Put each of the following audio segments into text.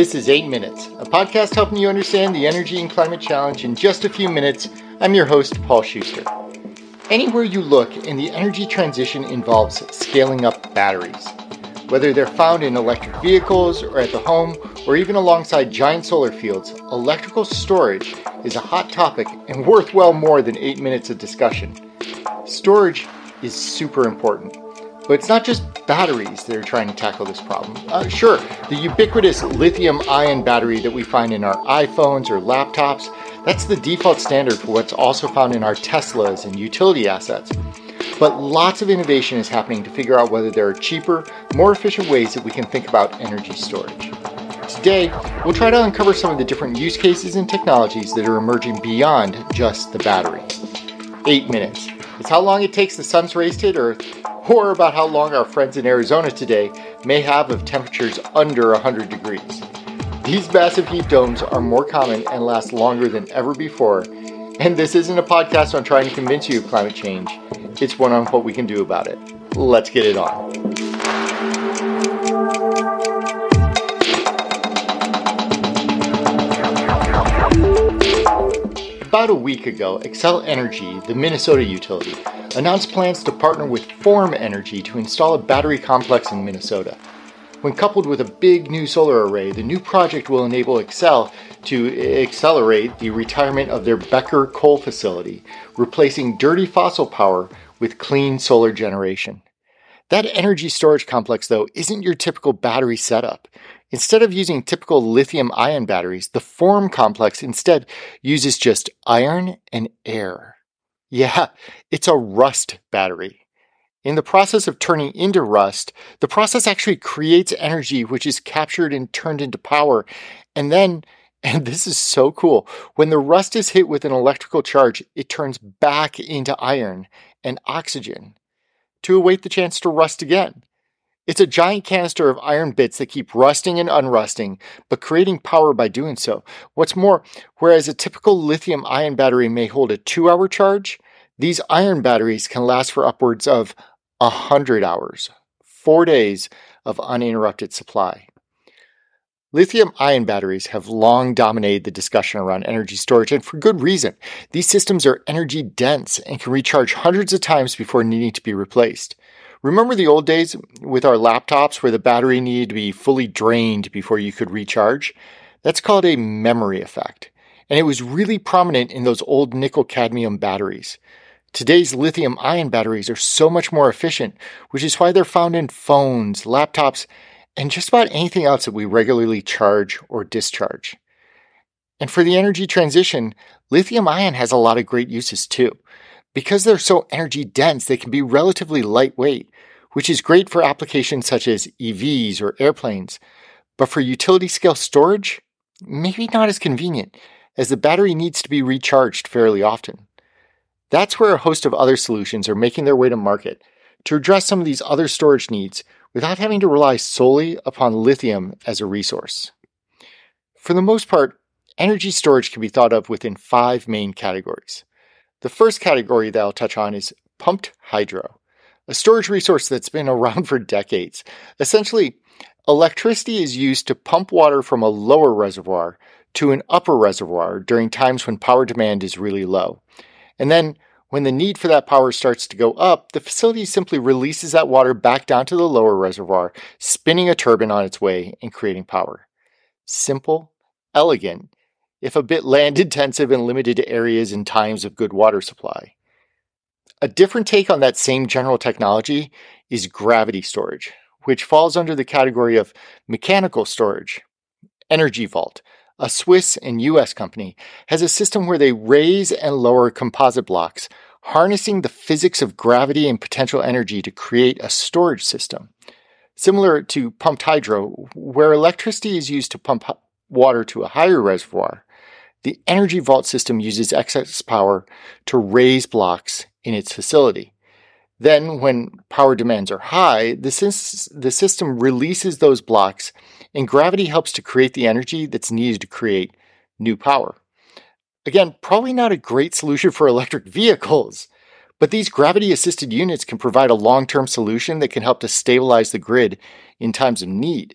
This is 8 Minutes, a podcast helping you understand the energy and climate challenge in just a few minutes. I'm your host, Paul Schuster. Anywhere you look, in the energy transition involves scaling up batteries. Whether they're found in electric vehicles or at the home, or even alongside giant solar fields, electrical storage is a hot topic and worth well more than 8 minutes of discussion. Storage is super important. But it's not just batteries that are trying to tackle this problem. Uh, sure, the ubiquitous lithium ion battery that we find in our iPhones or laptops, that's the default standard for what's also found in our Teslas and utility assets. But lots of innovation is happening to figure out whether there are cheaper, more efficient ways that we can think about energy storage. Today, we'll try to uncover some of the different use cases and technologies that are emerging beyond just the battery. Eight minutes. It's how long it takes the sun's rays to hit Earth or about how long our friends in Arizona today may have of temperatures under 100 degrees. These massive heat domes are more common and last longer than ever before. And this isn't a podcast on trying to convince you of climate change, it's one on what we can do about it. Let's get it on. About a week ago, Xcel Energy, the Minnesota utility, announced plans to partner with Form Energy to install a battery complex in Minnesota. When coupled with a big new solar array, the new project will enable Xcel to accelerate the retirement of their Becker coal facility, replacing dirty fossil power with clean solar generation. That energy storage complex, though, isn't your typical battery setup. Instead of using typical lithium ion batteries, the Form complex instead uses just iron and air. Yeah, it's a rust battery. In the process of turning into rust, the process actually creates energy which is captured and turned into power. And then, and this is so cool, when the rust is hit with an electrical charge, it turns back into iron and oxygen to await the chance to rust again. It's a giant canister of iron bits that keep rusting and unrusting, but creating power by doing so. What's more, whereas a typical lithium ion battery may hold a two hour charge, these iron batteries can last for upwards of 100 hours, four days of uninterrupted supply. Lithium ion batteries have long dominated the discussion around energy storage, and for good reason. These systems are energy dense and can recharge hundreds of times before needing to be replaced. Remember the old days with our laptops where the battery needed to be fully drained before you could recharge? That's called a memory effect. And it was really prominent in those old nickel cadmium batteries. Today's lithium ion batteries are so much more efficient, which is why they're found in phones, laptops, and just about anything else that we regularly charge or discharge. And for the energy transition, lithium ion has a lot of great uses too. Because they're so energy dense, they can be relatively lightweight, which is great for applications such as EVs or airplanes. But for utility scale storage, maybe not as convenient, as the battery needs to be recharged fairly often. That's where a host of other solutions are making their way to market to address some of these other storage needs without having to rely solely upon lithium as a resource. For the most part, energy storage can be thought of within five main categories. The first category that I'll touch on is pumped hydro, a storage resource that's been around for decades. Essentially, electricity is used to pump water from a lower reservoir to an upper reservoir during times when power demand is really low. And then, when the need for that power starts to go up, the facility simply releases that water back down to the lower reservoir, spinning a turbine on its way and creating power. Simple, elegant, if a bit land intensive and limited to areas and times of good water supply. A different take on that same general technology is gravity storage, which falls under the category of mechanical storage. Energy Vault, a Swiss and US company, has a system where they raise and lower composite blocks, harnessing the physics of gravity and potential energy to create a storage system. Similar to pumped hydro, where electricity is used to pump water to a higher reservoir, the Energy Vault system uses excess power to raise blocks in its facility. Then, when power demands are high, the, the system releases those blocks, and gravity helps to create the energy that's needed to create new power. Again, probably not a great solution for electric vehicles, but these gravity assisted units can provide a long term solution that can help to stabilize the grid in times of need.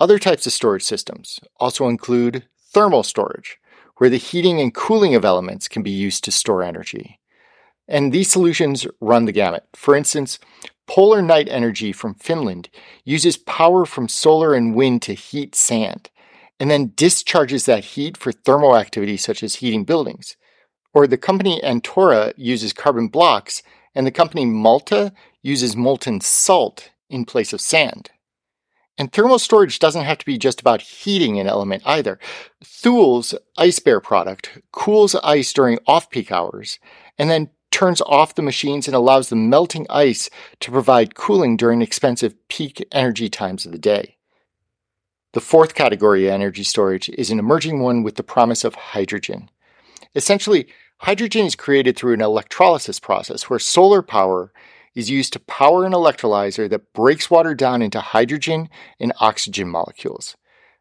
Other types of storage systems also include thermal storage, where the heating and cooling of elements can be used to store energy. And these solutions run the gamut. For instance, Polar Night Energy from Finland uses power from solar and wind to heat sand, and then discharges that heat for thermal activities such as heating buildings. Or the company Antora uses carbon blocks, and the company Malta uses molten salt in place of sand. And thermal storage doesn't have to be just about heating an element either. Thule's Ice Bear product cools ice during off peak hours and then turns off the machines and allows the melting ice to provide cooling during expensive peak energy times of the day. The fourth category of energy storage is an emerging one with the promise of hydrogen. Essentially, hydrogen is created through an electrolysis process where solar power is used to power an electrolyzer that breaks water down into hydrogen and oxygen molecules.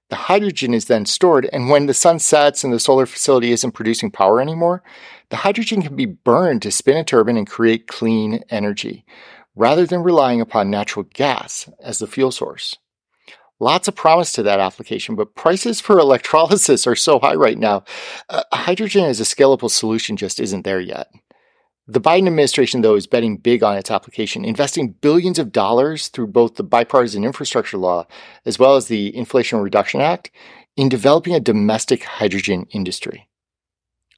The hydrogen is then stored, and when the sun sets and the solar facility isn't producing power anymore, the hydrogen can be burned to spin a turbine and create clean energy, rather than relying upon natural gas as the fuel source. Lots of promise to that application, but prices for electrolysis are so high right now. Uh, hydrogen as a scalable solution just isn't there yet. The Biden administration, though, is betting big on its application, investing billions of dollars through both the bipartisan infrastructure law as well as the Inflation Reduction Act in developing a domestic hydrogen industry.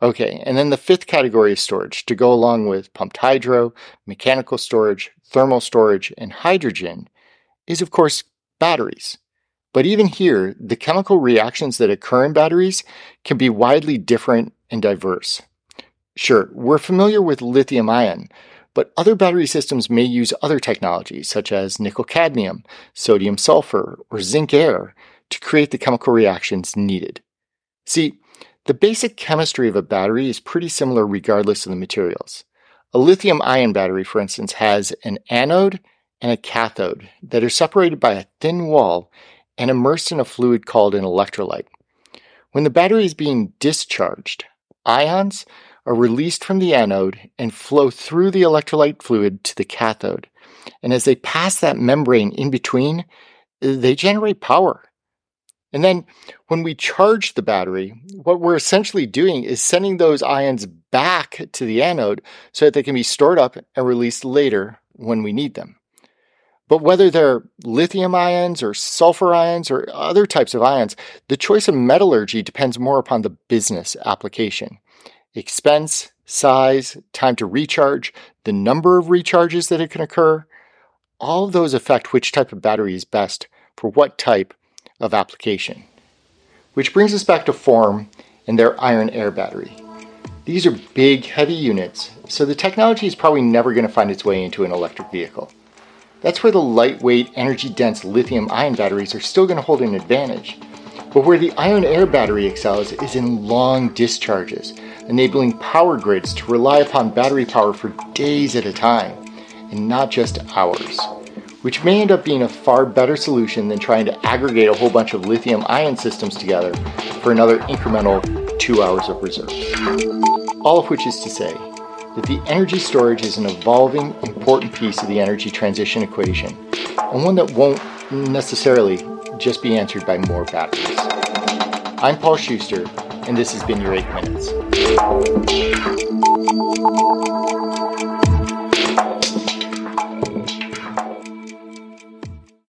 Okay, and then the fifth category of storage to go along with pumped hydro, mechanical storage, thermal storage, and hydrogen is, of course, batteries. But even here, the chemical reactions that occur in batteries can be widely different and diverse. Sure, we're familiar with lithium ion, but other battery systems may use other technologies such as nickel cadmium, sodium sulfur, or zinc air to create the chemical reactions needed. See, the basic chemistry of a battery is pretty similar regardless of the materials. A lithium ion battery, for instance, has an anode and a cathode that are separated by a thin wall and immersed in a fluid called an electrolyte. When the battery is being discharged, ions are released from the anode and flow through the electrolyte fluid to the cathode. And as they pass that membrane in between, they generate power. And then when we charge the battery, what we're essentially doing is sending those ions back to the anode so that they can be stored up and released later when we need them. But whether they're lithium ions or sulfur ions or other types of ions, the choice of metallurgy depends more upon the business application expense, size, time to recharge, the number of recharges that it can occur, all of those affect which type of battery is best for what type of application. Which brings us back to Form and their iron air battery. These are big, heavy units, so the technology is probably never going to find its way into an electric vehicle. That's where the lightweight, energy dense lithium ion batteries are still going to hold an advantage. But where the iron air battery excels is in long discharges, enabling power grids to rely upon battery power for days at a time, and not just hours, which may end up being a far better solution than trying to aggregate a whole bunch of lithium ion systems together for another incremental two hours of reserve. All of which is to say that the energy storage is an evolving, important piece of the energy transition equation, and one that won't necessarily just be answered by more batteries. I'm Paul Schuster, and this has been your 8 Minutes.